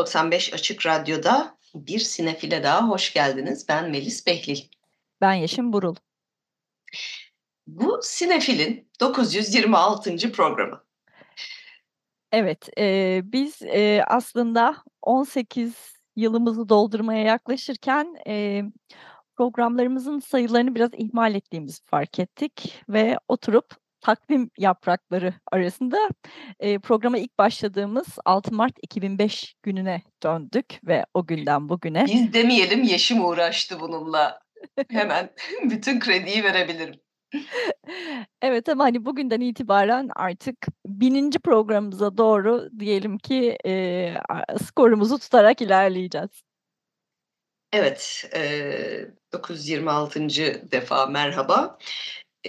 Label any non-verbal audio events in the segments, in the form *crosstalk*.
95 Açık Radyo'da bir sinefile daha hoş geldiniz. Ben Melis Behlil. Ben Yeşim Burul. Bu sinefilin 926. programı. Evet, e, biz e, aslında 18 yılımızı doldurmaya yaklaşırken e, programlarımızın sayılarını biraz ihmal ettiğimizi fark ettik ve oturup takvim yaprakları arasında e, programa ilk başladığımız 6 Mart 2005 gününe döndük ve o günden bugüne. Biz demeyelim Yeşim uğraştı bununla. Hemen *laughs* bütün krediyi verebilirim. Evet ama hani bugünden itibaren artık bininci programımıza doğru diyelim ki e, skorumuzu tutarak ilerleyeceğiz. Evet, e, 926. defa merhaba.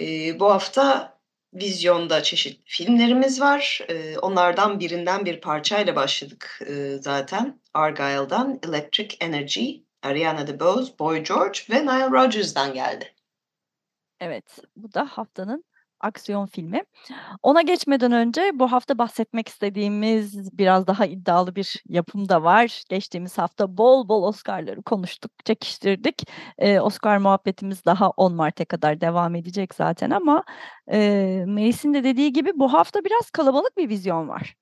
E, bu hafta Vizyonda çeşitli filmlerimiz var. Ee, onlardan birinden bir parçayla başladık e, zaten. Argyle'dan Electric Energy, Ariana DeBose, Boy George ve Nile Rodgers'dan geldi. Evet, bu da haftanın aksiyon filmi. Ona geçmeden önce bu hafta bahsetmek istediğimiz biraz daha iddialı bir yapım da var. Geçtiğimiz hafta bol bol Oscar'ları konuştuk, çekiştirdik. Ee, Oscar muhabbetimiz daha 10 Mart'a kadar devam edecek zaten ama e, Melis'in de dediği gibi bu hafta biraz kalabalık bir vizyon var.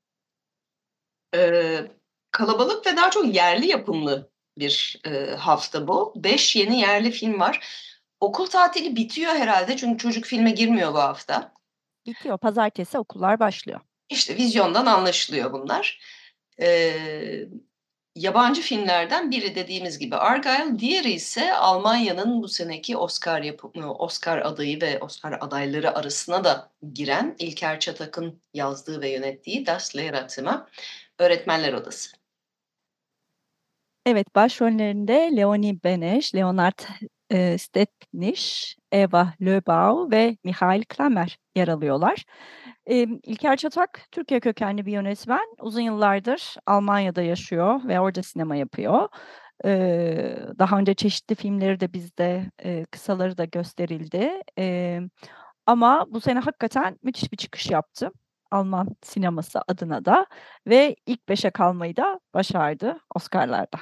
Ee, kalabalık ve daha çok yerli yapımlı bir e, hafta bu. Beş yeni yerli film var. Okul tatili bitiyor herhalde çünkü çocuk filme girmiyor bu hafta. Bitiyor. Pazartesi okullar başlıyor. İşte vizyondan anlaşılıyor bunlar. Ee, yabancı filmlerden biri dediğimiz gibi Argyle, diğeri ise Almanya'nın bu seneki Oscar yapımı, Oscar adayı ve Oscar adayları arasına da giren İlker Çatak'ın yazdığı ve yönettiği Das Lehrerzimmer Öğretmenler Odası. Evet, başrollerinde Leonie Beneş, Leonard e, Stepniş, Eva Löbau ve Mihail Kramer yer alıyorlar. İlker Çatak, Türkiye kökenli bir yönetmen. Uzun yıllardır Almanya'da yaşıyor ve orada sinema yapıyor. Daha önce çeşitli filmleri de bizde, kısaları da gösterildi. Ama bu sene hakikaten müthiş bir çıkış yaptı. Alman sineması adına da ve ilk beşe kalmayı da başardı Oscar'larda.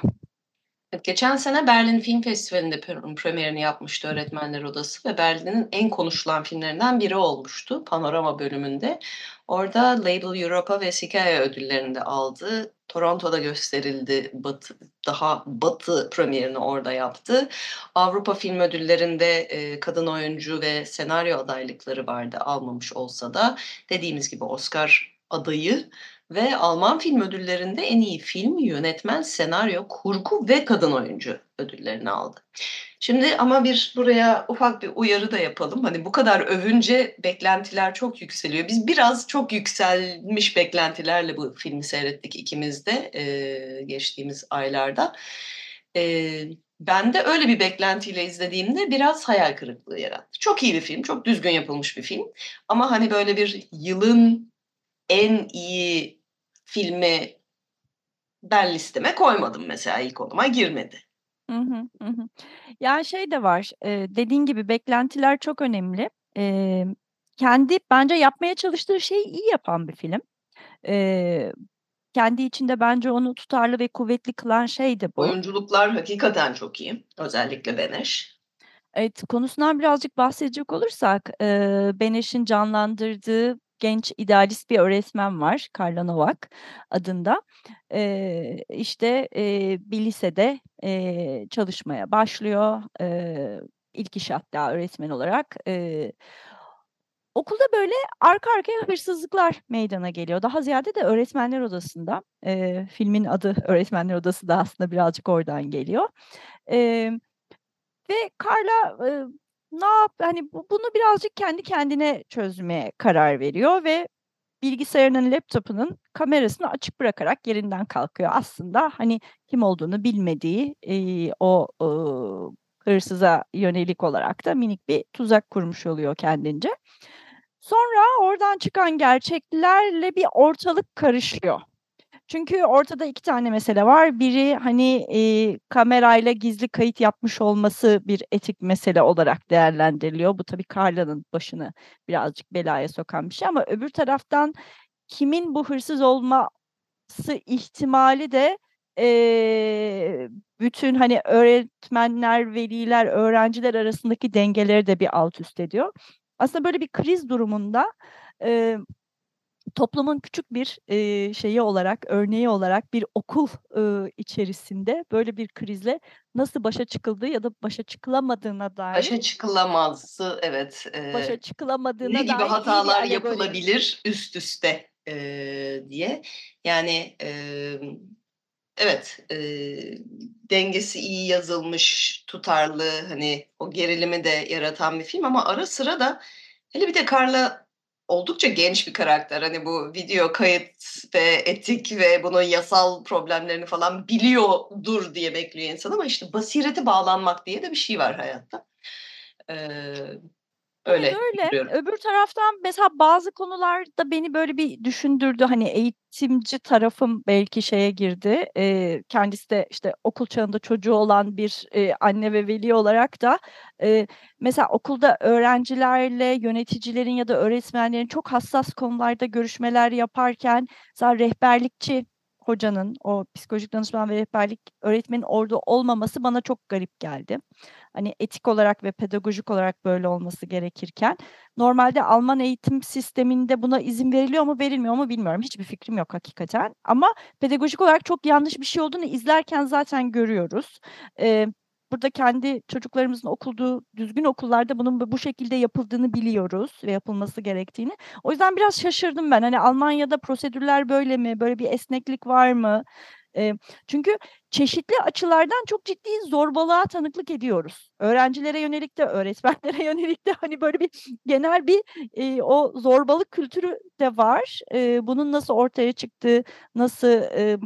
Geçen sene Berlin Film Festivali'nde premierini yapmıştı Öğretmenler Odası ve Berlin'in en konuşulan filmlerinden biri olmuştu Panorama bölümünde. Orada Label Europa ve Sikaia ödüllerini de aldı. Toronto'da gösterildi. Batı, daha batı premierini orada yaptı. Avrupa Film Ödülleri'nde e, kadın oyuncu ve senaryo adaylıkları vardı almamış olsa da dediğimiz gibi Oscar adayı ve Alman film ödüllerinde en iyi film, yönetmen, senaryo, kurgu ve kadın oyuncu ödüllerini aldı. Şimdi ama bir buraya ufak bir uyarı da yapalım. Hani bu kadar övünce beklentiler çok yükseliyor. Biz biraz çok yükselmiş beklentilerle bu filmi seyrettik ikimiz de e, geçtiğimiz aylarda. E, ben de öyle bir beklentiyle izlediğimde biraz hayal kırıklığı yarattı. Çok iyi bir film, çok düzgün yapılmış bir film. Ama hani böyle bir yılın en iyi filmi ben listeme koymadım mesela ilk onuma girmedi. Hı hı, hı. Yani şey de var, e, dediğin gibi beklentiler çok önemli. E, kendi bence yapmaya çalıştığı şeyi iyi yapan bir film. E, kendi içinde bence onu tutarlı ve kuvvetli kılan şey de bu. Oyunculuklar hakikaten çok iyi. Özellikle Beneş. Evet, konusundan birazcık bahsedecek olursak, e, Beneş'in canlandırdığı genç idealist bir öğretmen var, Karla Novak adında. E, işte e, bir lisede e, çalışmaya başlıyor. E, ilk iş hatta öğretmen olarak. E, okulda böyle arka arkaya hırsızlıklar meydana geliyor. Daha ziyade de öğretmenler odasında. E, filmin adı *laughs* öğretmenler odası da aslında birazcık oradan geliyor. E, ve Carla e, ne yap hani bu bunu birazcık kendi kendine çözmeye karar veriyor ve bilgisayarının, laptopunun kamerasını açık bırakarak yerinden kalkıyor. Aslında hani kim olduğunu bilmediği e, o e, hırsıza yönelik olarak da minik bir tuzak kurmuş oluyor kendince. Sonra oradan çıkan gerçeklerle bir ortalık karışıyor. Çünkü ortada iki tane mesele var. Biri hani e, kamerayla gizli kayıt yapmış olması bir etik mesele olarak değerlendiriliyor. Bu tabii Carla'nın başını birazcık belaya sokan bir şey ama öbür taraftan kimin bu hırsız olması ihtimali de e, bütün hani öğretmenler, veliler, öğrenciler arasındaki dengeleri de bir alt üst ediyor. Aslında böyle bir kriz durumunda e, toplumun küçük bir e, şeyi olarak, örneği olarak bir okul e, içerisinde böyle bir krizle nasıl başa çıkıldığı ya da başa çıkılamadığına dair. Başa çıkılamazsı evet. E, başa çıkılamadığına ne gibi hatalar yapılabilir üst üste e, diye. Yani e, evet e, dengesi iyi yazılmış, tutarlı hani o gerilimi de yaratan bir film ama ara sıra da hele bir de Carla oldukça genç bir karakter. Hani bu video kayıt ve etik ve bunun yasal problemlerini falan biliyordur diye bekliyor insan ama işte basireti bağlanmak diye de bir şey var hayatta. Ee, Öyle. Evet, öyle. Biliyorum. Öbür taraftan mesela bazı konularda beni böyle bir düşündürdü. Hani eğitimci tarafım belki şeye girdi. E, kendisi de işte okul çağında çocuğu olan bir e, anne ve veli olarak da e, mesela okulda öğrencilerle yöneticilerin ya da öğretmenlerin çok hassas konularda görüşmeler yaparken mesela rehberlikçi hocanın, o psikolojik danışman ve rehberlik öğretmenin orada olmaması bana çok garip geldi. Hani etik olarak ve pedagojik olarak böyle olması gerekirken normalde Alman eğitim sisteminde buna izin veriliyor mu verilmiyor mu bilmiyorum. Hiçbir fikrim yok hakikaten. Ama pedagojik olarak çok yanlış bir şey olduğunu izlerken zaten görüyoruz. Ee, burada kendi çocuklarımızın okulduğu düzgün okullarda bunun bu şekilde yapıldığını biliyoruz ve yapılması gerektiğini. O yüzden biraz şaşırdım ben. Hani Almanya'da prosedürler böyle mi? Böyle bir esneklik var mı? Çünkü çeşitli açılardan çok ciddi zorbalığa tanıklık ediyoruz. Öğrencilere yönelik de, öğretmenlere *laughs* yönelik de hani böyle bir genel bir e, o zorbalık kültürü de var. E, bunun nasıl ortaya çıktığı, nasıl e,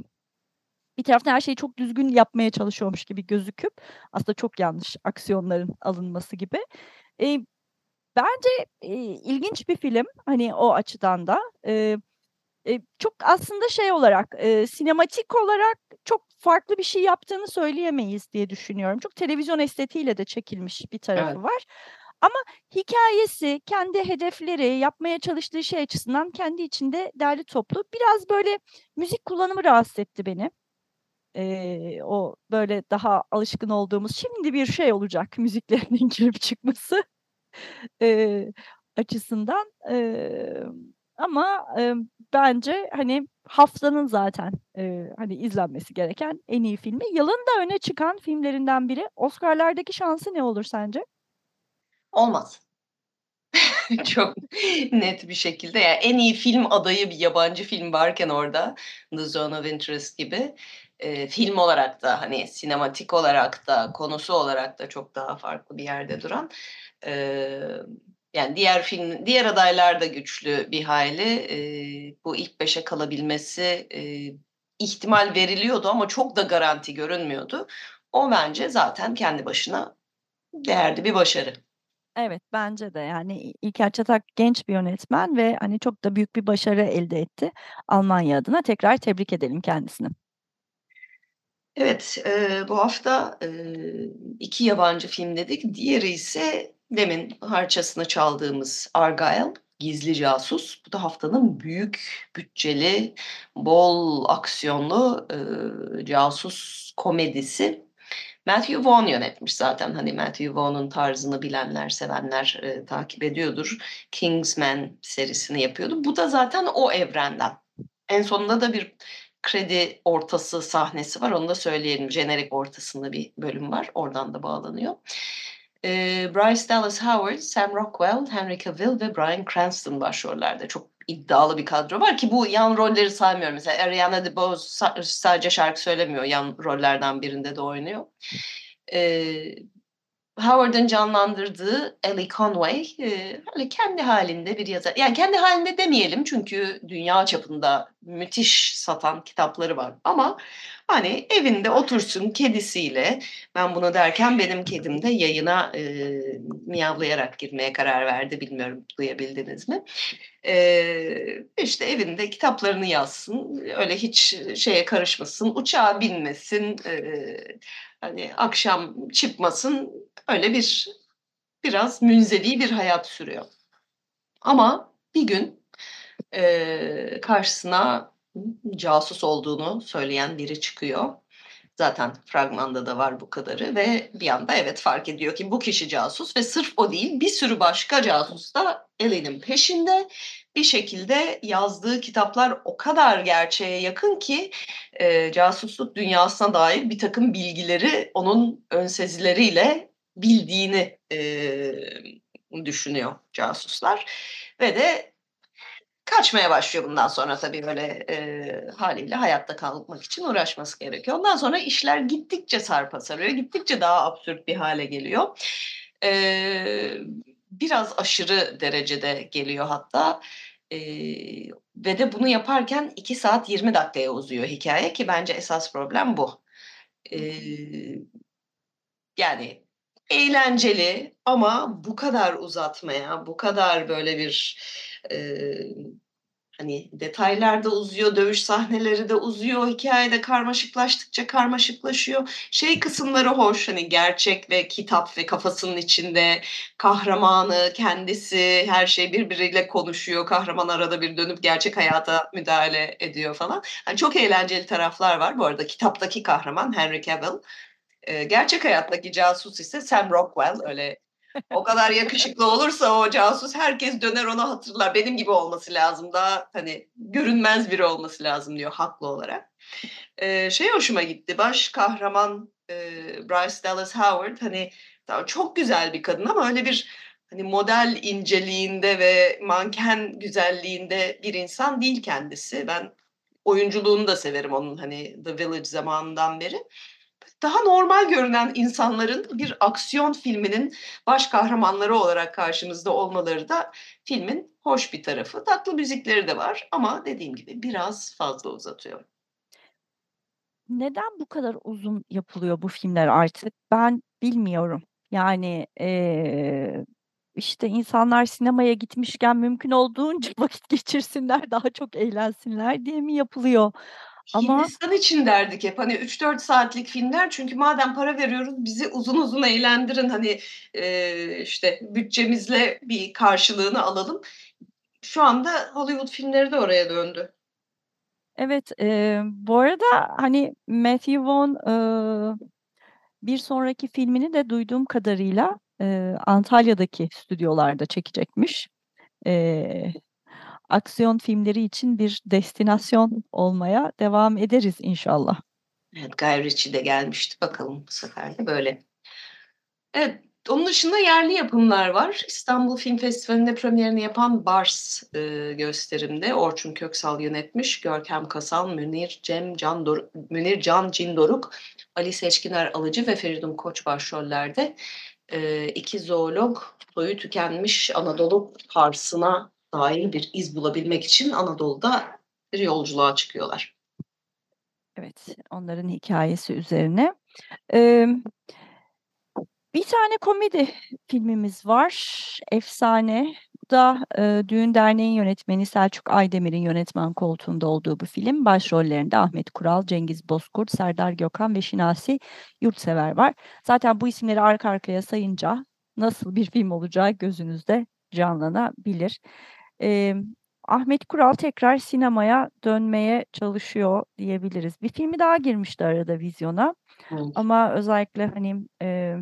bir taraftan her şeyi çok düzgün yapmaya çalışıyormuş gibi gözüküp aslında çok yanlış aksiyonların alınması gibi. E, bence e, ilginç bir film hani o açıdan da. E, e, çok aslında şey olarak e, sinematik olarak çok farklı bir şey yaptığını söyleyemeyiz diye düşünüyorum. Çok televizyon estetiğiyle de çekilmiş bir tarafı evet. var. Ama hikayesi, kendi hedefleri, yapmaya çalıştığı şey açısından kendi içinde değerli toplu. Biraz böyle müzik kullanımı rahatsız etti beni e, o böyle daha alışkın olduğumuz şimdi bir şey olacak müziklerinin *laughs* girip çıkması e, açısından e, ama e, bence hani haftanın zaten e, hani izlenmesi gereken en iyi filmi. Yılın da öne çıkan filmlerinden biri. Oscar'lardaki şansı ne olur sence? Olmaz. *laughs* Çok net bir şekilde. Yani en iyi film adayı bir yabancı film varken orada The Zone of Interest gibi e, film olarak da hani sinematik olarak da konusu olarak da çok daha farklı bir yerde duran e, yani diğer film diğer adaylar da güçlü bir hayli e, bu ilk beşe kalabilmesi e, ihtimal veriliyordu ama çok da garanti görünmüyordu. O bence zaten kendi başına değerli bir başarı. Evet, bence de. Yani İlker Çatak genç bir yönetmen ve hani çok da büyük bir başarı elde etti Almanya adına. Tekrar tebrik edelim kendisini. Evet, eee, bu hafta, eee, 2 yabancı film dedik. Diğeri ise demin harçasını çaldığımız Argylle, Gizli Casus. Bu da haftanın büyük bütçeli, bol aksiyonlu, eee, casus komedisi. Matthew Vaughn yönetmiş zaten. Hani Matthew Vaughn'un tarzını bilenler, sevenler, eee, takip ediyordur. Kingsman serisini yapıyordu. Bu da zaten o evrenden. En sonunda da bir kredi ortası sahnesi var. Onu da söyleyelim. Jenerik ortasında bir bölüm var. Oradan da bağlanıyor. Ee, Bryce Dallas Howard, Sam Rockwell, Henry Cavill ve Bryan Cranston başrollerde. Çok iddialı bir kadro var ki bu yan rolleri saymıyorum. Mesela Ariana DeBose sadece şarkı söylemiyor. Yan rollerden birinde de oynuyor. Ee, Howard'ın canlandırdığı Ellie Conway e, kendi halinde bir yazar. Yani kendi halinde demeyelim çünkü dünya çapında müthiş satan kitapları var. Ama hani evinde otursun kedisiyle ben bunu derken benim kedim de yayına e, miyavlayarak girmeye karar verdi. Bilmiyorum duyabildiniz mi? E, işte evinde kitaplarını yazsın. Öyle hiç şeye karışmasın. Uçağa binmesin. E, hani akşam çıkmasın öyle bir biraz münzevi bir hayat sürüyor. Ama bir gün e, karşısına casus olduğunu söyleyen biri çıkıyor. Zaten fragmanda da var bu kadarı ve bir anda evet fark ediyor ki bu kişi casus ve sırf o değil bir sürü başka casus da Ellie'nin peşinde. Bir şekilde yazdığı kitaplar o kadar gerçeğe yakın ki e, casusluk dünyasına dair bir takım bilgileri onun önsezileriyle bildiğini e, düşünüyor casuslar. Ve de kaçmaya başlıyor bundan sonra tabii böyle e, haliyle hayatta kalmak için uğraşması gerekiyor. Ondan sonra işler gittikçe sarpa sarıyor, gittikçe daha absürt bir hale geliyor. E, biraz aşırı derecede geliyor hatta. E, ve de bunu yaparken 2 saat 20 dakikaya uzuyor hikaye ki bence esas problem bu. E, yani eğlenceli ama bu kadar uzatmaya, bu kadar böyle bir e, hani detaylar da uzuyor, dövüş sahneleri de uzuyor, hikayede karmaşıklaştıkça karmaşıklaşıyor. Şey kısımları hoş, hani gerçek ve kitap ve kafasının içinde kahramanı, kendisi, her şey birbiriyle konuşuyor. Kahraman arada bir dönüp gerçek hayata müdahale ediyor falan. Yani çok eğlenceli taraflar var. Bu arada kitaptaki kahraman Henry Cavill gerçek hayattaki casus ise Sam Rockwell öyle o kadar yakışıklı olursa o casus herkes döner onu hatırlar. Benim gibi olması lazım daha hani görünmez biri olması lazım diyor haklı olarak. Ee, şey hoşuma gitti baş kahraman e, Bryce Dallas Howard hani çok güzel bir kadın ama öyle bir hani model inceliğinde ve manken güzelliğinde bir insan değil kendisi. Ben oyunculuğunu da severim onun hani The Village zamanından beri daha normal görünen insanların bir aksiyon filminin baş kahramanları olarak karşımızda olmaları da filmin hoş bir tarafı. Tatlı müzikleri de var ama dediğim gibi biraz fazla uzatıyor. Neden bu kadar uzun yapılıyor bu filmler artık? Ben bilmiyorum. Yani ee, işte insanlar sinemaya gitmişken mümkün olduğunca *laughs* vakit geçirsinler, daha çok eğlensinler diye mi yapılıyor? Ama Hindistan için derdik hep hani 3-4 saatlik filmler çünkü madem para veriyoruz bizi uzun uzun eğlendirin hani e, işte bütçemizle bir karşılığını alalım. Şu anda Hollywood filmleri de oraya döndü. Evet, e, bu arada hani Matthew Vaughn e, bir sonraki filmini de duyduğum kadarıyla e, Antalya'daki stüdyolarda çekecekmiş. E, aksiyon filmleri için bir destinasyon olmaya devam ederiz inşallah. Evet, Guy Ritchie de gelmişti. Bakalım bu sefer de böyle. Evet, onun dışında yerli yapımlar var. İstanbul Film Festivali'nde premierini yapan Bars e, gösterimde Orçun Köksal yönetmiş. Görkem Kasal, Münir Cem Can Dor Münir Can Cindoruk, Ali Seçkiner Alıcı ve Feridun Koç başrollerde e, iki zoolog soyu tükenmiş Anadolu Pars'ına dair bir iz bulabilmek için Anadolu'da bir yolculuğa çıkıyorlar. Evet, onların hikayesi üzerine. Ee, bir tane komedi filmimiz var, Efsane. Bu da e, Düğün Derneği'nin yönetmeni Selçuk Aydemir'in yönetmen koltuğunda olduğu bu film. Başrollerinde Ahmet Kural, Cengiz Bozkurt, Serdar Gökhan ve Şinasi Yurtsever var. Zaten bu isimleri arka arkaya sayınca nasıl bir film olacağı gözünüzde canlanabilir e, Ahmet Kural tekrar sinemaya dönmeye çalışıyor diyebiliriz. Bir filmi daha girmişti arada vizyona. Evet. Ama özellikle hani e,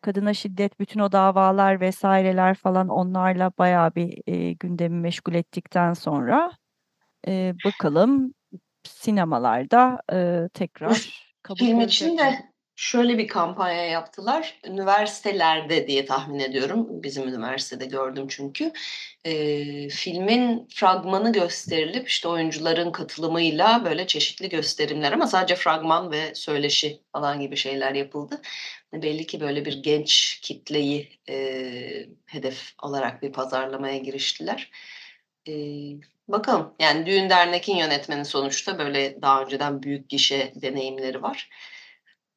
kadına şiddet, bütün o davalar vesaireler falan onlarla bayağı bir e, gündemi meşgul ettikten sonra e, bakalım sinemalarda e, tekrar kabul Film için de Şöyle bir kampanya yaptılar. Üniversitelerde diye tahmin ediyorum. Bizim üniversitede gördüm çünkü. Eee, filmin fragmanı gösterilip işte oyuncuların katılımıyla böyle çeşitli gösterimler ama sadece fragman ve söyleşi falan gibi şeyler yapıldı. Belli ki böyle bir genç kitleyi eee, hedef alarak bir pazarlamaya giriştiler. Eee, bakalım yani Düğün Dernek'in yönetmeni sonuçta böyle daha önceden büyük gişe deneyimleri var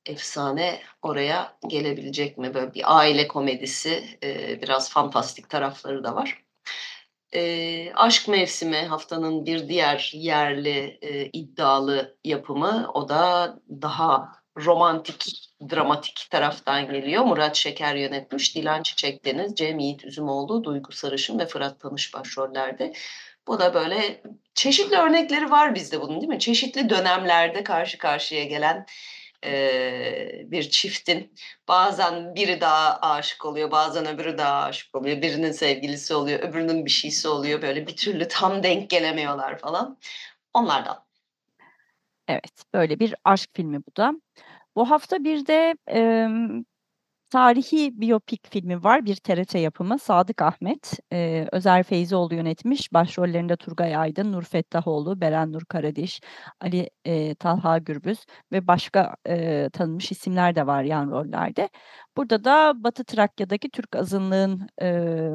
efsane oraya gelebilecek mi? Böyle bir aile komedisi, eee, biraz fantastik tarafları da var. Eee, Aşk Mevsimi haftanın bir diğer yerli, eee, iddialı yapımı. O da daha romantik, dramatik taraftan geliyor. Murat Şeker yönetmiş. Dilan Çiçek Deniz, Cem Yiğit Üzümoğlu, Duygu Sarışın ve Fırat Tanış başrollerde. Bu da böyle çeşitli örnekleri var bizde bunun değil mi? Çeşitli dönemlerde karşı karşıya gelen eee, bir çiftin bazen biri daha aşık oluyor, bazen öbürü daha aşık oluyor. Birinin sevgilisi oluyor, öbürünün bir şeysi oluyor. Böyle bir türlü tam denk gelemiyorlar falan. Onlardan. Evet, böyle bir aşk filmi bu da. Bu hafta bir de emm, tarihi biyopik filmi var. Bir TRT yapımı. Sadık Ahmet, eee, Özer Feyzioğlu yönetmiş. Başrollerinde Turgay Aydın, Nur Fettahoğlu, Beren Nur Karadiş, Ali eee, Talha Gürbüz ve başka eee, tanınmış isimler de var yan rollerde. Burada da Batı Trakya'daki Türk azınlığın eee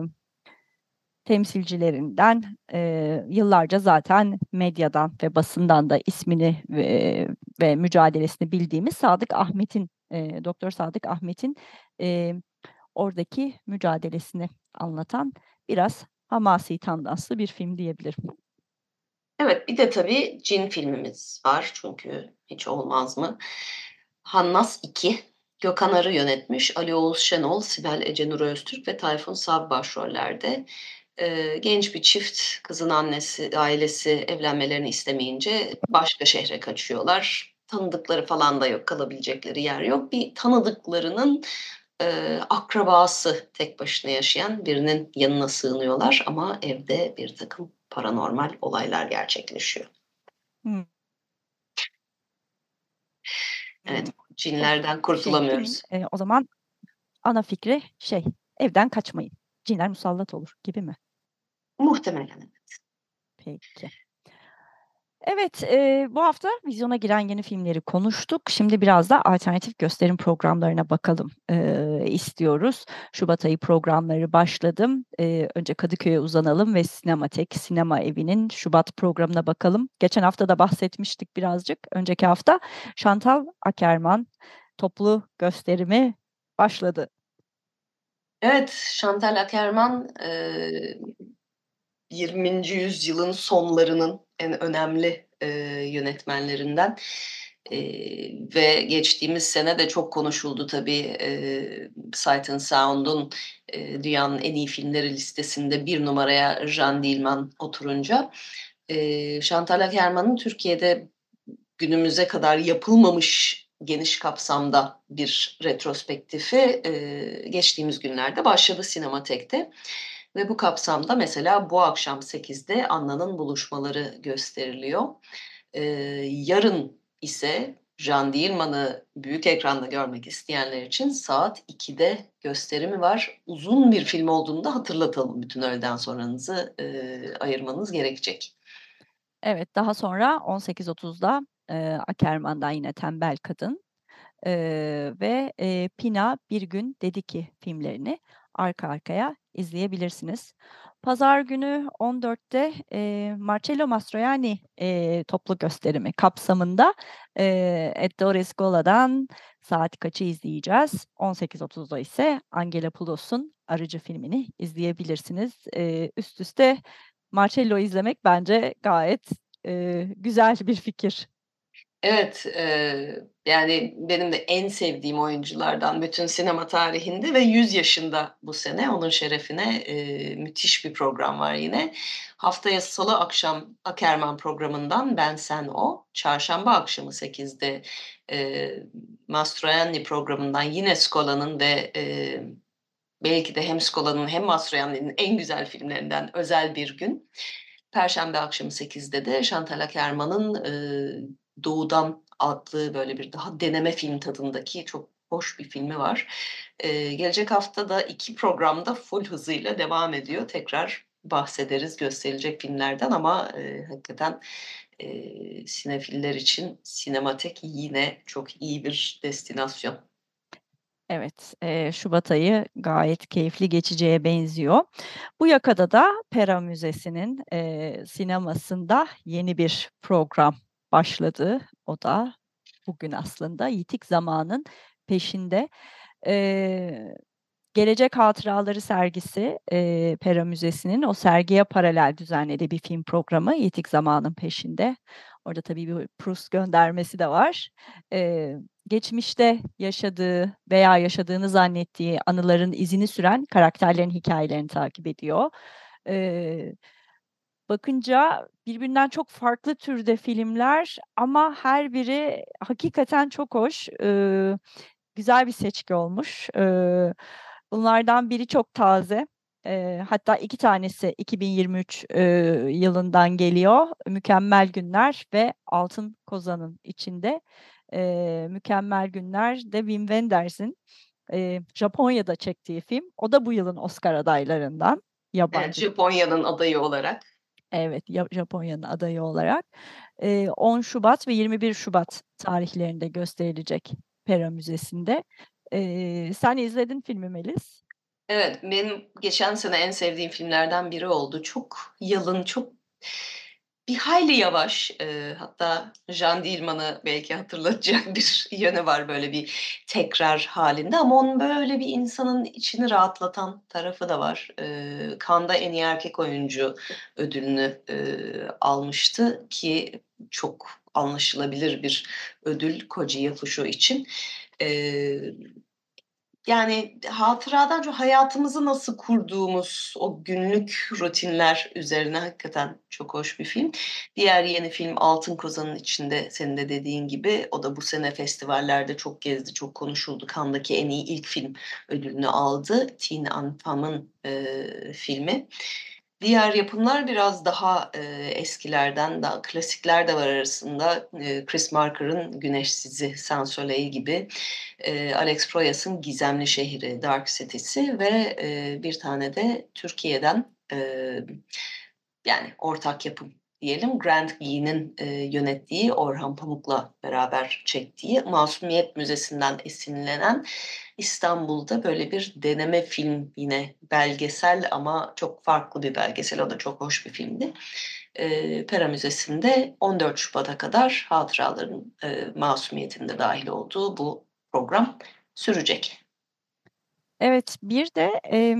temsilcilerinden eee, yıllarca zaten medyadan ve basından da ismini ve, ve mücadelesini bildiğimiz Sadık Ahmet'in, eee, Doktor Sadık Ahmet'in eee, oradaki mücadelesini anlatan biraz hamasi tandanslı bir film diyebilirim. Evet, bir de tabii cin filmimiz var çünkü hiç olmaz mı? Hannas 2, Gökhan Arı yönetmiş. Ali Oğuz Şenol, Sibel Ece Nur Öztürk ve Tayfun Sav başrollerde. Eee, genç bir çift, kızın annesi, ailesi evlenmelerini istemeyince başka şehre kaçıyorlar. Tanıdıkları falan da yok, kalabilecekleri yer yok. Bir tanıdıklarının eee, akrabası tek başına yaşayan birinin yanına sığınıyorlar ama evde bir takım paranormal olaylar gerçekleşiyor. Hımm. Evet, Hımm. cinlerden Şey, kurtulamıyoruz. filmin, eee, o zaman ana fikri şey, evden kaçmayın, cinler musallat olur gibi mi? Muhtemelen evet. Peki. Evet, eee, bu hafta vizyona giren yeni filmleri konuştuk. Şimdi biraz da alternatif gösterim programlarına bakalım, eee, istiyoruz. Şubat ayı programları başladı. Eee, önce Kadıköy'e uzanalım ve Sinematek Sinema Evi'nin Şubat programına bakalım. Geçen hafta da bahsetmiştik birazcık. Önceki hafta Chantal Akerman toplu gösterimi başladı. Evet, Chantal Akerman, eee, 20. yüzyılın sonlarının en önemli, eee, yönetmenlerinden, eee, ve geçtiğimiz sene de çok konuşuldu tabii, eee, Sight and Sound'un, eee, dünyanın en iyi filmleri listesinde 1 numaraya Jeanne Dielman oturunca. Eee, Chantal Akerman'ın Türkiye'de günümüze kadar yapılmamış geniş kapsamda bir retrospektifi, eee, geçtiğimiz günlerde başladı Sinematek'te ve bu kapsamda mesela bu akşam 8'de Anna'nın Buluşmaları gösteriliyor. Eee, yarın ise Jeanne Dielman'ı büyük ekranda görmek isteyenler için saat 2'de gösterimi var. Uzun bir film olduğunu da hatırlatalım. Bütün öğleden sonranızı, eee, ayırmanız gerekecek. Evet, daha sonra 18.30'da, eee, Akerman'dan yine Tembel Kadın, eee, ve, eee, Pina Bir Gün Dedi Ki filmlerini arka arkaya izleyebilirsiniz. Pazar günü 14'te eee, Marcello Mastroianni, eee, toplu gösterimi kapsamında, eee, Ettore Scola'dan Saat Kaç'ı izleyeceğiz. 18.30'da ise Angela Pullos'un Arıcı filmini izleyebilirsiniz. Eee, üst üste Marcello'yu izlemek bence gayet, eee, güzel bir fikir. Evet, eee, yani benim de en sevdiğim oyunculardan bütün sinema tarihinde ve 100 yaşında bu sene. Onun şerefine, eee, müthiş bir program var yine. Haftaya salı akşam Akerman programından Ben Sen O, çarşamba akşamı 8'de, eee, Mastroianni programından yine Scola'nın ve, eee, belki de hem Scola'nın hem Mastroianni'nin en güzel filmlerinden Özel Bir Gün. Perşembe akşamı 8'de de Chantal Akerman'ın, eee, Doğu'dan adlı böyle bir daha deneme film tadındaki çok hoş bir filmi var. Ee, gelecek hafta da iki programda full hızıyla devam ediyor. Tekrar bahsederiz gösterilecek filmlerden ama e, hakikaten e, sinefiller için sinematek yine çok iyi bir destinasyon. Evet, e, Şubat ayı gayet keyifli geçeceğe benziyor. Bu yakada da Pera Müzesi'nin e, sinemasında yeni bir program başladı. O da bugün aslında Yitik Zaman'ın peşinde. E, Gelecek Hatıraları sergisi e, Pera Müzesi'nin o sergiye paralel düzenlediği bir film programı Yitik Zaman'ın peşinde. Orada tabii bir Proust göndermesi de var. E, geçmişte yaşadığı veya yaşadığını zannettiği anıların izini süren karakterlerin hikayelerini takip ediyor. E, bakınca birbirinden çok farklı türde filmler ama her biri hakikaten çok hoş. E, güzel bir seçki olmuş. E, bunlardan biri çok taze. E, hatta iki tanesi 2023 e, yılından geliyor. Mükemmel Günler ve Altın Kozan'ın içinde. E, Mükemmel Günler de Wim Wenders'in e, Japonya'da çektiği film. O da bu yılın Oscar adaylarından. Yabancı. Evet, Japonya'nın adayı olarak. Evet, Japonya'nın adayı olarak. E, 10 Şubat ve 21 Şubat tarihlerinde gösterilecek Pera Müzesi'nde. E, sen izledin filmi Melis. Evet, benim geçen sene en sevdiğim filmlerden biri oldu. Çok yalın, çok bir hayli yavaş. E, hatta Jean Dielman'ı belki hatırlatacak *laughs* bir yönü var böyle bir tekrar halinde. Ama onun böyle bir insanın içini rahatlatan tarafı da var. E, Kanda en iyi erkek oyuncu ödülünü e, almıştı ki çok anlaşılabilir bir ödül Koji Yafusho için. E, yani hatıradan çok hayatımızı nasıl kurduğumuz o günlük rutinler üzerine hakikaten çok hoş bir film. Diğer yeni film Altın Kozan'ın içinde senin de dediğin gibi o da bu sene festivallerde çok gezdi, çok konuşuldu. Kandaki en iyi ilk film ödülünü aldı. Teen Anfam'ın e, filmi. Diğer yapımlar biraz daha e, eskilerden, daha klasikler de var arasında. E, Chris Marker'ın Güneş Sizi, Sans Soleil gibi, e, Alex Proyas'ın Gizemli Şehri, Dark City'si ve e, bir tane de Türkiye'den e, yani ortak yapım diyelim Grant Gee'nin e, yönettiği Orhan Pamuk'la beraber çektiği Masumiyet Müzesi'nden esinlenen İstanbul'da böyle bir deneme film yine belgesel ama çok farklı bir belgesel. O da çok hoş bir filmdi. E, Pera Müzesi'nde 14 Şubat'a kadar hatıraların e, masumiyetinde dahil olduğu bu program sürecek. Evet bir de e,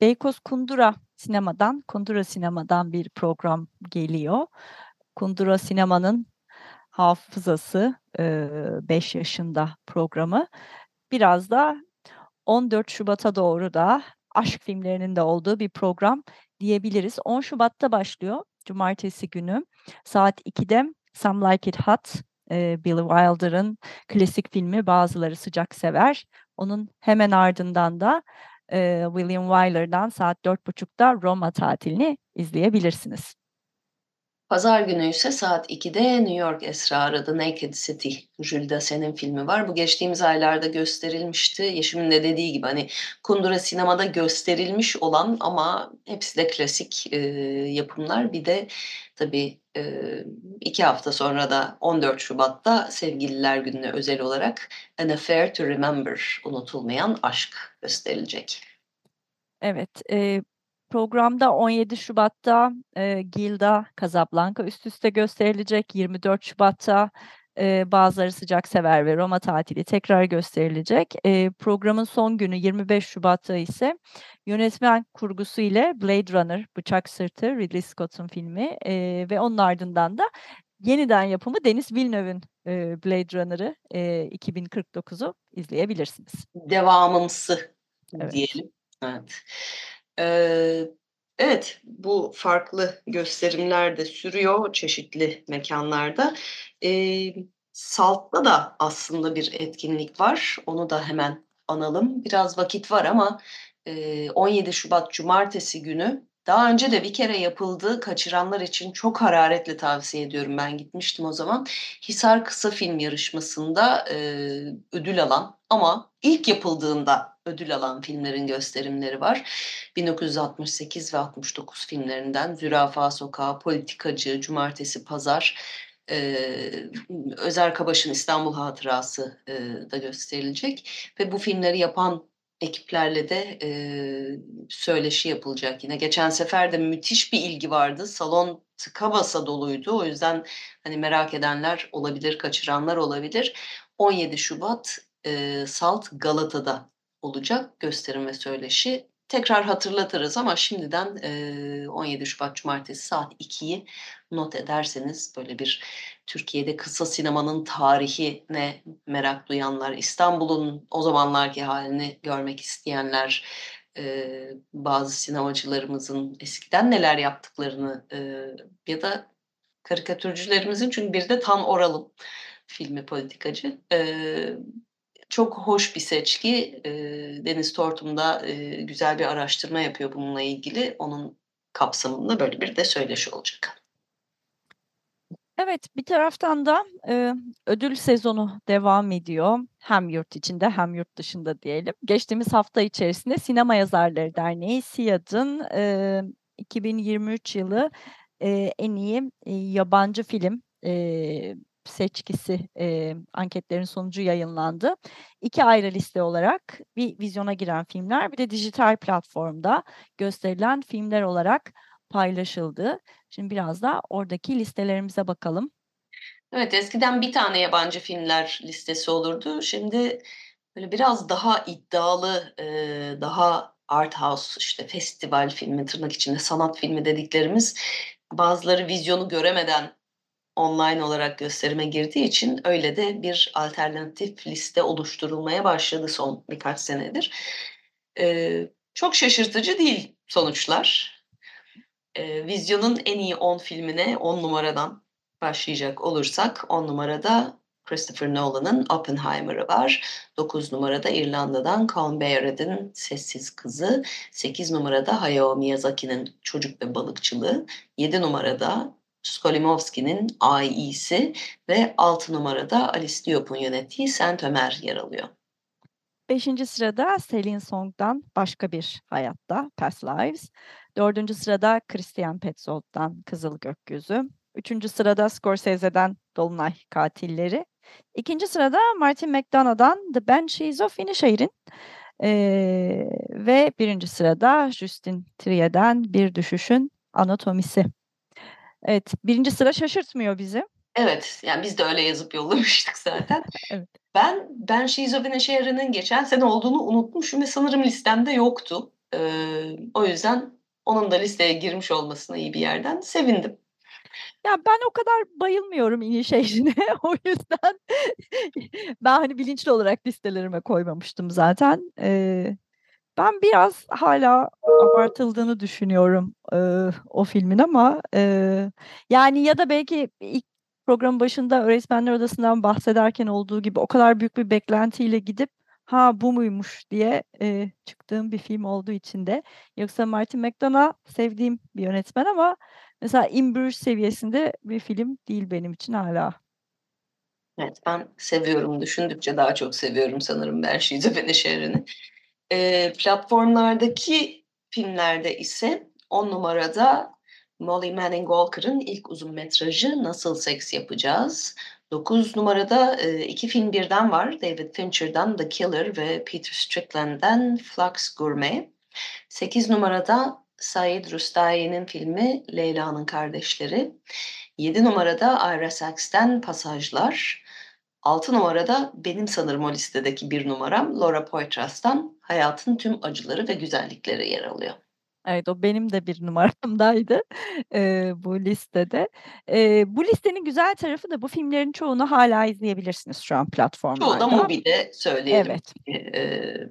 Beykoz Kundura sinemadan, Kundura sinemadan bir program geliyor. Kundura sinemanın hafızası 5 yaşında programı. Biraz da 14 Şubat'a doğru da aşk filmlerinin de olduğu bir program diyebiliriz. 10 Şubat'ta başlıyor. Cumartesi günü saat 2'de Some Like It Hot, Billy Wilder'ın klasik filmi Bazıları Sıcak Sever. Onun hemen ardından da e, William Wyler'dan saat 4.30'da Roma tatilini izleyebilirsiniz. Pazar günü ise saat 2'de New York Esrarı The Naked City, Jules Dassin'in filmi var. Bu geçtiğimiz aylarda gösterilmişti. Yeşim'in de dediği gibi hani Kundura sinemada gösterilmiş olan ama hepsi de klasik e, yapımlar. Bir de tabii iki hafta sonra da 14 Şubat'ta Sevgililer Günü'ne özel olarak An Affair to Remember, unutulmayan aşk gösterilecek. Evet, e, Programda 17 Şubat'ta e, Gilda Casablanca üst üste gösterilecek. 24 Şubat'ta e, bazıları sıcak sever ve Roma tatili tekrar gösterilecek. E, programın son günü 25 Şubat'ta ise yönetmen kurgusu ile Blade Runner Bıçak Sırtı Ridley Scott'un filmi e, ve onun ardından da yeniden yapımı Denis Villeneuve'ün e, Blade Runner'ı e, 2049'u izleyebilirsiniz. Devamımsı evet. diyelim. Evet. Ee, evet, bu farklı gösterimler de sürüyor çeşitli mekanlarda. Ee, Salt'ta da aslında bir etkinlik var. Onu da hemen analım. Biraz vakit var ama e, 17 Şubat Cumartesi günü daha önce de bir kere yapıldı. Kaçıranlar için çok hararetle tavsiye ediyorum. Ben gitmiştim o zaman. Hisar Kısa Film Yarışması'nda e, ödül alan ama ilk yapıldığında ödül alan filmlerin gösterimleri var. 1968 ve 69 filmlerinden Zürafa Sokağı, Politikacı, Cumartesi Pazar, e, Özer Kabaş'ın İstanbul Hatırası e, da gösterilecek. Ve bu filmleri yapan ekiplerle de e, söyleşi yapılacak yine. Geçen sefer de müthiş bir ilgi vardı. Salon tıka basa doluydu. O yüzden hani merak edenler olabilir, kaçıranlar olabilir. 17 Şubat e, Salt Galata'da olacak gösterim ve söyleşi. Tekrar hatırlatırız ama şimdiden e, 17 Şubat Cumartesi saat 2'yi not ederseniz böyle bir Türkiye'de kısa sinemanın tarihine merak duyanlar, İstanbul'un o zamanlarki halini görmek isteyenler, bazı sinemacılarımızın eskiden neler yaptıklarını ya da karikatürcülerimizin çünkü bir de Tan Oral'ın filmi politikacı. Çok hoş bir seçki. E, Deniz Tortum da e, güzel bir araştırma yapıyor bununla ilgili. Onun kapsamında böyle bir de söyleşi olacak. Evet, bir taraftan da e, ödül sezonu devam ediyor. Hem yurt içinde hem yurt dışında diyelim. Geçtiğimiz hafta içerisinde Sinema Yazarları Derneği SİAD'ın e, 2023 yılı e, en iyi e, yabancı film e, seçkisi e, anketlerin sonucu yayınlandı. İki ayrı liste olarak bir vizyona giren filmler bir de dijital platformda gösterilen filmler olarak paylaşıldı. Şimdi biraz da oradaki listelerimize bakalım. Evet eskiden bir tane yabancı filmler listesi olurdu. Şimdi böyle biraz daha iddialı, daha art house işte festival filmi tırnak içinde sanat filmi dediklerimiz bazıları vizyonu göremeden online olarak gösterime girdiği için öyle de bir alternatif liste oluşturulmaya başladı son birkaç senedir. Ee, çok şaşırtıcı değil sonuçlar. Ee, Vizyon'un en iyi 10 filmine 10 numaradan başlayacak olursak 10 numarada Christopher Nolan'ın Oppenheimer'ı var. 9 numarada İrlanda'dan Colin Baird'in Sessiz Kızı. 8 numarada Hayao Miyazaki'nin Çocuk ve Balıkçılığı. 7 numarada Skolimowski'nin AI'si ve 6 numarada Alice Diop'un yönettiği Saint Ömer yer alıyor. Beşinci sırada Celine Song'dan Başka Bir Hayatta, Past Lives. Dördüncü sırada Christian Petzold'dan Kızıl Gökyüzü. Üçüncü sırada Scorsese'den Dolunay Katilleri. İkinci sırada Martin McDonagh'dan The Banshees of Inisherin. Ee, ve birinci sırada Justin Trier'den Bir Düşüşün Anatomisi. Evet, birinci sıra şaşırtmıyor bizi. Evet, yani biz de öyle yazıp yollamıştık zaten. *laughs* evet. Ben Ben Şizofreni Şehri'nin geçen sene olduğunu unutmuşum ve sanırım listemde yoktu. Ee, o yüzden onun da listeye girmiş olmasına iyi bir yerden sevindim. Ya ben o kadar bayılmıyorum iyi şehrine. *laughs* o yüzden *laughs* ben hani bilinçli olarak listelerime koymamıştım zaten. Ee, ben biraz hala abartıldığını düşünüyorum e, o filmin ama e, yani ya da belki ilk programın başında öğretmenler odasından bahsederken olduğu gibi o kadar büyük bir beklentiyle gidip ha bu muymuş diye e, çıktığım bir film olduğu için de. Yoksa Martin McDonagh sevdiğim bir yönetmen ama mesela In Bruges seviyesinde bir film değil benim için hala. Evet ben seviyorum. Düşündükçe daha çok seviyorum sanırım ben Şizofreni şehrini. E, platformlardaki filmlerde ise 10 numarada Molly Manning Walker'ın ilk uzun metrajı Nasıl Seks Yapacağız? 9 numarada e, iki film birden var. David Fincher'dan The Killer ve Peter Strickland'den Flux Gourmet. 8 numarada Said Rustai'nin filmi Leyla'nın Kardeşleri. 7 numarada Ira Sachs'ten Pasajlar. 6 numarada benim sanırım o listedeki bir numaram Laura Poitras'tan Hayatın Tüm Acıları ve Güzellikleri yer alıyor. Evet, o benim de bir numaramdaydı, *laughs* eee, bu listede. Eee, bu listenin güzel tarafı da bu filmlerin çoğunu hala izleyebilirsiniz şu an platformlarda. Çoğu da Mubi'de söyleyelim. Evet. Eee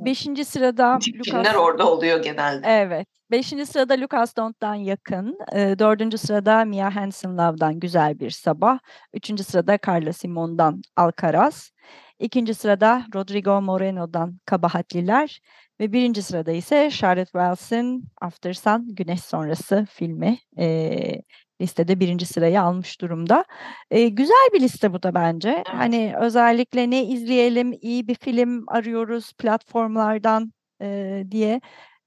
5. sırada Lucas filmler orada oluyor genelde. Evet. 5. sırada Lucas Dont'dan Yakın. Eee, 4. sırada Mia Hansen-Løve'dan Güzel Bir Sabah. 3. sırada Carla Simon'dan Alcaraz. İkinci sırada Rodrigo Moreno'dan Kabahatliler ve birinci sırada ise Charlotte Wells'in After Sun Güneş Sonrası filmi e, listede birinci sırayı almış durumda. E, güzel bir liste bu da bence. Hani özellikle ne izleyelim, iyi bir film arıyoruz platformlardan e, diye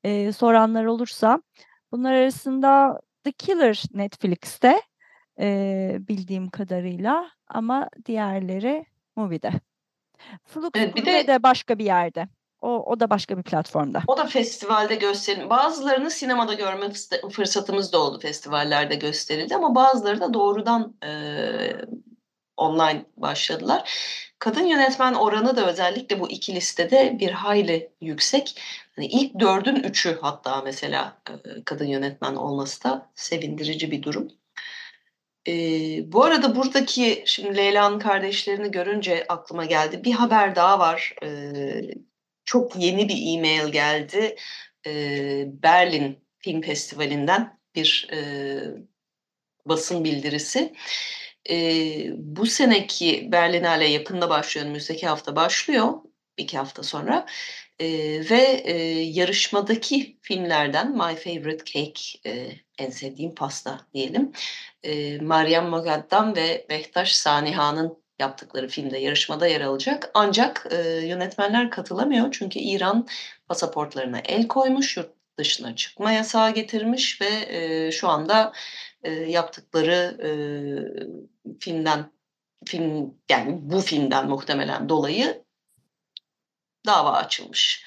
e, soranlar olursa bunlar arasında The Killer Netflix'te e, bildiğim kadarıyla ama diğerleri Movie'de. Flux evet, bir de, de başka bir yerde. O, o da başka bir platformda. O da festivalde gösterildi. Bazılarını sinemada görme fırsatımız da oldu festivallerde gösterildi ama bazıları da doğrudan e, online başladılar. Kadın yönetmen oranı da özellikle bu iki listede bir hayli yüksek. Hani ilk dördün üçü hatta mesela e, kadın yönetmen olması da sevindirici bir durum. E, bu arada buradaki şimdi Leyla'nın kardeşlerini görünce aklıma geldi. Bir haber daha var. E, çok yeni bir e-mail geldi. E, Berlin Film Festivali'nden bir e, basın bildirisi. E, bu seneki Berlinale yakında başlıyor, önümüzdeki hafta başlıyor, iki hafta sonra. E, ve e, yarışmadaki filmlerden My Favorite Cake, e, en sevdiğim pasta diyelim, e, Meryem Mogaddam ve Behtaş Saniha'nın yaptıkları filmde yarışmada yer alacak. Ancak e, yönetmenler katılamıyor çünkü İran pasaportlarına el koymuş, yurt dışına çıkma yasağı getirmiş ve e, şu anda e, yaptıkları e, filmden film yani bu filmden muhtemelen dolayı dava açılmış.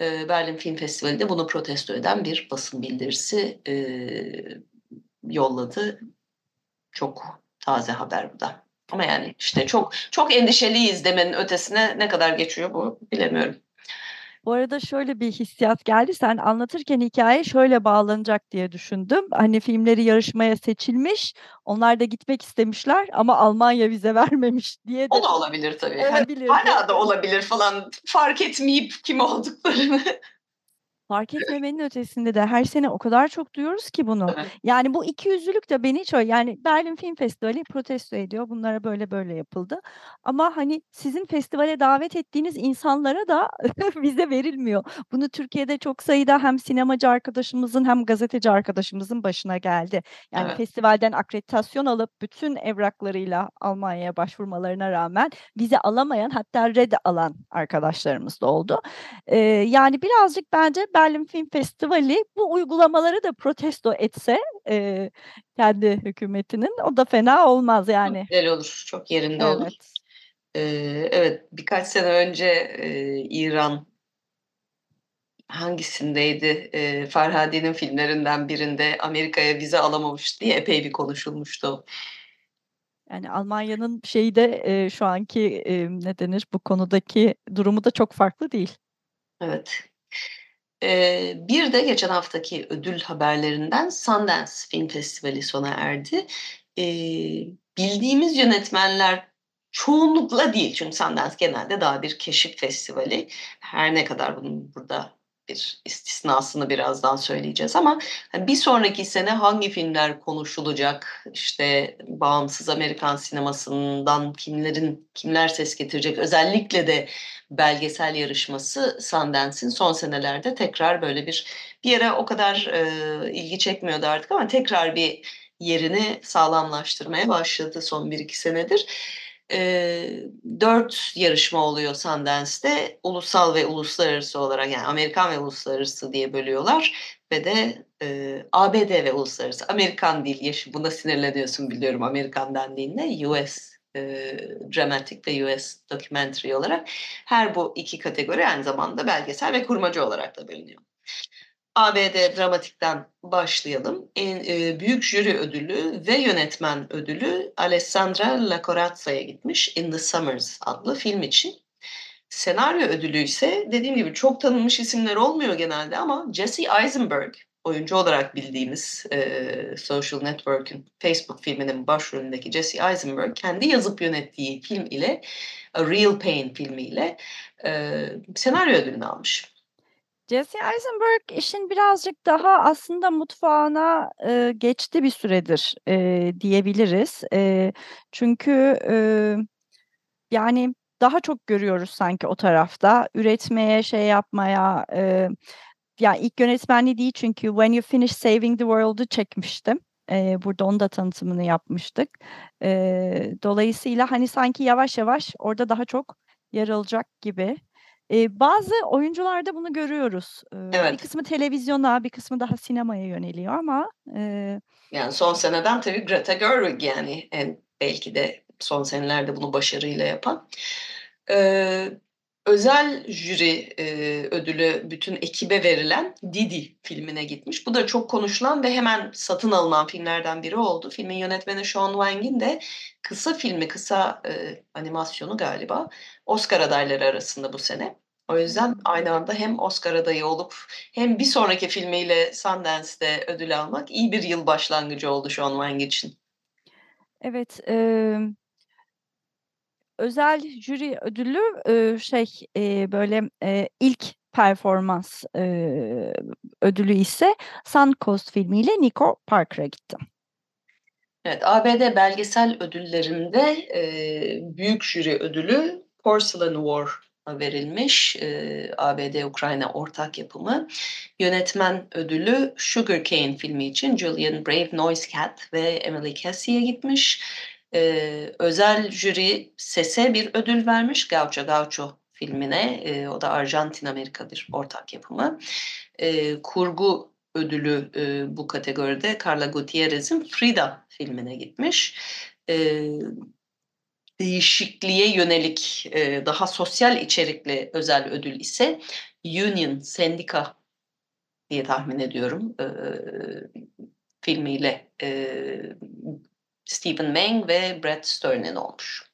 E, Berlin Film Festivali de bunu protesto eden bir basın bildirisi e, yolladı. Çok taze haber bu da. Ama yani işte çok çok endişeliyiz demenin ötesine ne kadar geçiyor bu bilemiyorum. Bu arada şöyle bir hissiyat geldi. Sen anlatırken hikaye şöyle bağlanacak diye düşündüm. Hani filmleri yarışmaya seçilmiş. Onlar da gitmek istemişler ama Almanya vize *laughs* vermemiş diye de. O da olabilir tabii. Olabilir. Hani hala da olabilir falan. Fark etmeyip kim olduklarını. *laughs* Fark etmemenin ötesinde de her sene o kadar çok duyuyoruz ki bunu. Yani bu iki yüzlülük de beni hiç yani Berlin Film Festivali protesto ediyor. Bunlara böyle böyle yapıldı. Ama hani sizin festivale davet ettiğiniz insanlara da *laughs* vize verilmiyor. Bunu Türkiye'de çok sayıda hem sinemacı arkadaşımızın hem gazeteci arkadaşımızın başına geldi. Yani evet. festivalden akreditasyon alıp bütün evraklarıyla Almanya'ya başvurmalarına rağmen vize alamayan hatta red alan arkadaşlarımız da oldu. Ee, yani birazcık bence Berlin Film Festivali bu uygulamaları da protesto etse e, kendi hükümetinin o da fena olmaz yani. Çok güzel olur, çok yerinde evet. olur. Ee, evet, birkaç sene önce e, İran hangisindeydi? E, Farhadi'nin filmlerinden birinde Amerika'ya vize alamamış diye epey bir konuşulmuştu. Yani Almanya'nın şeyi de e, şu anki e, ne denir bu konudaki durumu da çok farklı değil. Evet. Ee, bir de geçen haftaki ödül haberlerinden Sundance Film Festivali sona erdi. Ee, bildiğimiz yönetmenler çoğunlukla değil çünkü Sundance genelde daha bir keşif festivali. Her ne kadar bunun burada bir istisnasını birazdan söyleyeceğiz ama hani bir sonraki sene hangi filmler konuşulacak? İşte bağımsız Amerikan sinemasından kimlerin kimler ses getirecek? Özellikle de belgesel yarışması Sundance'in son senelerde tekrar böyle bir bir yere o kadar e, ilgi çekmiyordu artık ama tekrar bir yerini sağlamlaştırmaya başladı son bir iki senedir e, dört yarışma oluyor Sundance'de. Ulusal ve uluslararası olarak yani Amerikan ve uluslararası diye bölüyorlar. Ve de e, ABD ve uluslararası. Amerikan değil. Yaşı buna sinirleniyorsun biliyorum Amerikan dendiğinde. US e, Dramatic ve US Documentary olarak her bu iki kategori aynı zamanda belgesel ve kurmacı olarak da bölünüyor. ABD Dramatik'ten başlayalım. En e, büyük jüri ödülü ve yönetmen ödülü Alessandra Lacorazza'ya gitmiş In the Summers adlı film için. Senaryo ödülü ise dediğim gibi çok tanınmış isimler olmuyor genelde ama Jesse Eisenberg oyuncu olarak bildiğimiz e, Social Network'ün Facebook filminin başrolündeki Jesse Eisenberg kendi yazıp yönettiği film ile A Real Pain filmiyle e, senaryo ödülünü almış. Jesse Eisenberg işin birazcık daha aslında mutfağına e, geçti bir süredir e, diyebiliriz. E, çünkü e, yani daha çok görüyoruz sanki o tarafta. Üretmeye, şey yapmaya, eee, ya ilk yönetmenliği değil çünkü When You Finish Saving the World'u çekmiştim. Eee, burada onun da tanıtımını yapmıştık. Eee, dolayısıyla hani sanki yavaş yavaş orada daha çok yer alacak gibi. Eee, bazı oyuncularda bunu görüyoruz. Bir Evet. kısmı televizyona, bir kısmı daha sinemaya yöneliyor ama, eee Yani son seneden tabii Greta Gerwig yani en belki de son senelerde bunu başarıyla yapan. Eee, özel jüri, eee, ödülü bütün ekibe verilen Didi filmine gitmiş. Bu da çok konuşulan ve hemen satın alınan filmlerden biri oldu. Filmin yönetmeni Sean Wang'in de kısa filmi, kısa, eee, animasyonu galiba Oscar adayları arasında bu sene. O yüzden aynı anda hem Oscar adayı olup hem bir sonraki filmiyle Sundance'te ödül almak iyi bir yıl başlangıcı oldu Sean Wang için. Evet, emm özel jüri ödülü, eee, şey, eee, böyle, eee, ilk performans, eee, ödülü ise Suncoast filmiyle Nico Parker'a gitti. Evet, ABD belgesel ödüllerinde, eee, büyük jüri ödülü Porcelain War'a verilmiş. Eee, ABD-Ukrayna ortak yapımı. Yönetmen ödülü Sugarcane filmi için Julian Brave Noisecat ve Emily Cassie'ye gitmiş. Eee, özel jüri Ses'e bir ödül vermiş Gaucho Gaucho filmine. Eee, o da Arjantin-Amerika bir ortak yapımı. Eee, kurgu ödülü, eee, bu kategoride Carla Gutierrez'in Frida filmine gitmiş. Eee, değişikliğe yönelik, eee, daha sosyal içerikli özel ödül ise Union, Sendika diye tahmin ediyorum, eee, filmiyle, eee, Stephen Lang ve Brad Stern'in olmuş.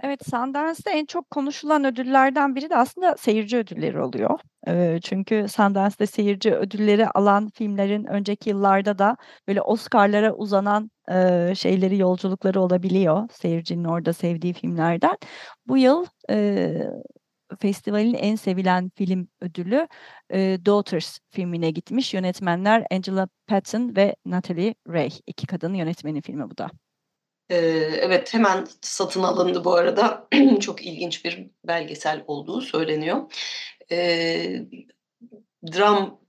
Evet, Sundance'te en çok konuşulan ödüllerden biri de aslında seyirci ödülleri oluyor. Eee, çünkü Sundance'te seyirci ödülleri alan filmlerin önceki yıllarda da böyle Oscar'lara uzanan, eee, şeyleri, yolculukları olabiliyor seyircinin orada sevdiği filmlerden. Bu yıl, eee, festivalin en sevilen film ödülü, eee, Daughters filmine gitmiş. Yönetmenler Angela Patton ve Natalie Ray. 2 kadının yönetmeni filmi bu da. Evet, hemen satın alındı bu arada. *clears throat* Çok ilginç bir belgesel olduğu söyleniyor. Eee, dram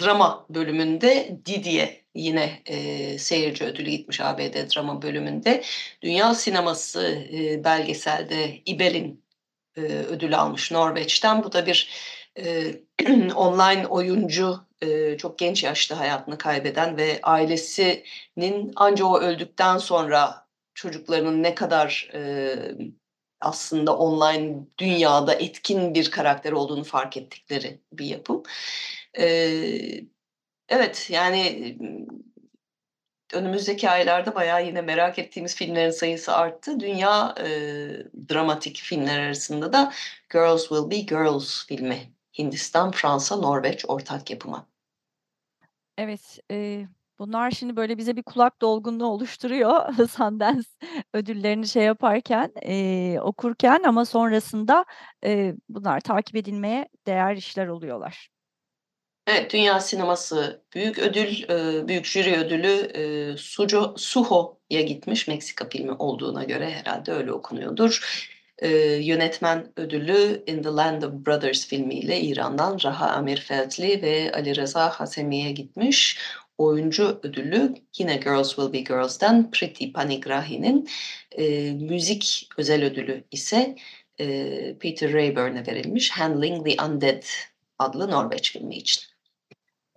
drama bölümünde Didi'ye yine, eee, seyirci ödülü gitmiş ABD drama bölümünde. Dünya sineması, eee, belgeselde İBEL'in, eee, ödül almış Norveç'ten. Bu da bir, eee, *clears throat* online oyuncu, eee, çok genç yaşta hayatını kaybeden ve ailesinin anca o öldükten sonra çocuklarının ne kadar, eee, aslında online dünyada etkin bir karakter olduğunu fark ettikleri bir yapım. Evet, yani, önümüzdeki aylarda bayağı yine merak ettiğimiz filmlerin sayısı arttı. Dünya, eee, dramatik filmler arasında da Girls Will Be Girls filmi. Hindistan, Fransa, Norveç ortak yapımı. Evet, eee, bunlar şimdi böyle bize bir kulak dolgunluğu oluşturuyor *laughs* Sundance ödüllerini şey yaparken, eee, okurken ama sonrasında, eee, bunlar takip edilmeye değer işler oluyorlar. Evet, dünya sineması büyük ödül, büyük jüri ödülü, Suco Suho'ya gitmiş. Meksika filmi olduğuna göre herhâlde öyle okunuyordur. Yönetmen ödülü In the Land of Brothers filmiyle İran'dan Raha Amirfeldli ve Ali Reza Hazemi'ye gitmiş. Oyuncu ödülü yine Girls Will Be Girls'ten Priti Panigrahi'nin, eee, müzik özel ödülü ise, eee, Peter Rayburn'e verilmiş Handling the Undead adlı Norveç filmi için.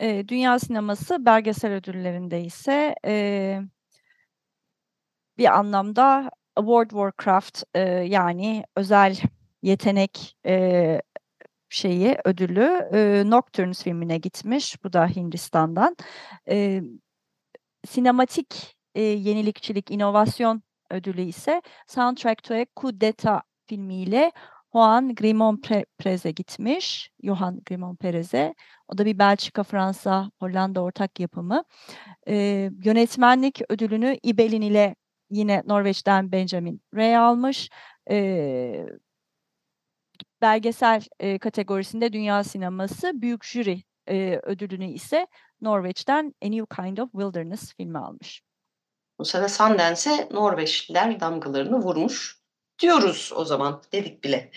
Eee, dünya sineması belgesel ödüllerinde ise, eee bir anlamda World Warcraft, eee, yani özel yetenek, eee, şeyi, ödülü, eee, Nocturnes filmine gitmiş. Bu da Hindistan'dan. Eee, sinematik, eee, yenilikçilik, inovasyon ödülü ise Soundtrack to a Coup d'État filmiyle Juan Grimond Pre Perez'e gitmiş. Johan Grimond Perez'e. O da bir Belçika, Fransa, Hollanda ortak yapımı. Eee, yönetmenlik ödülünü İBEL'in ile yine Norveç'ten Benjamin Ray almış. Eee belgesel, eee, kategorisinde dünya sineması büyük jüri, eee, ödülünü ise Norveç'ten A New Kind of Wilderness filmi almış. Bu sene Sundance'e Norveçliler damgalarını vurmuş. Diyoruz o zaman. Dedik bile.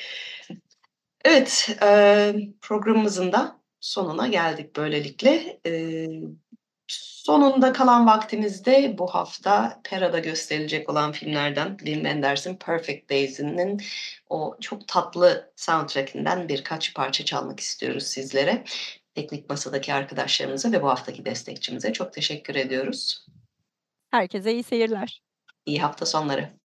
Evet, eee, programımızın da sonuna geldik böylelikle. Eee, sonunda kalan vaktimizde bu hafta Pera'da gösterilecek olan filmlerden Wim Wenders'in Perfect Days'inin o çok tatlı soundtrack'inden birkaç parça çalmak istiyoruz sizlere. Teknik masadaki arkadaşlarımıza ve bu haftaki destekçimize çok teşekkür ediyoruz. Herkese iyi seyirler. İyi hafta sonları.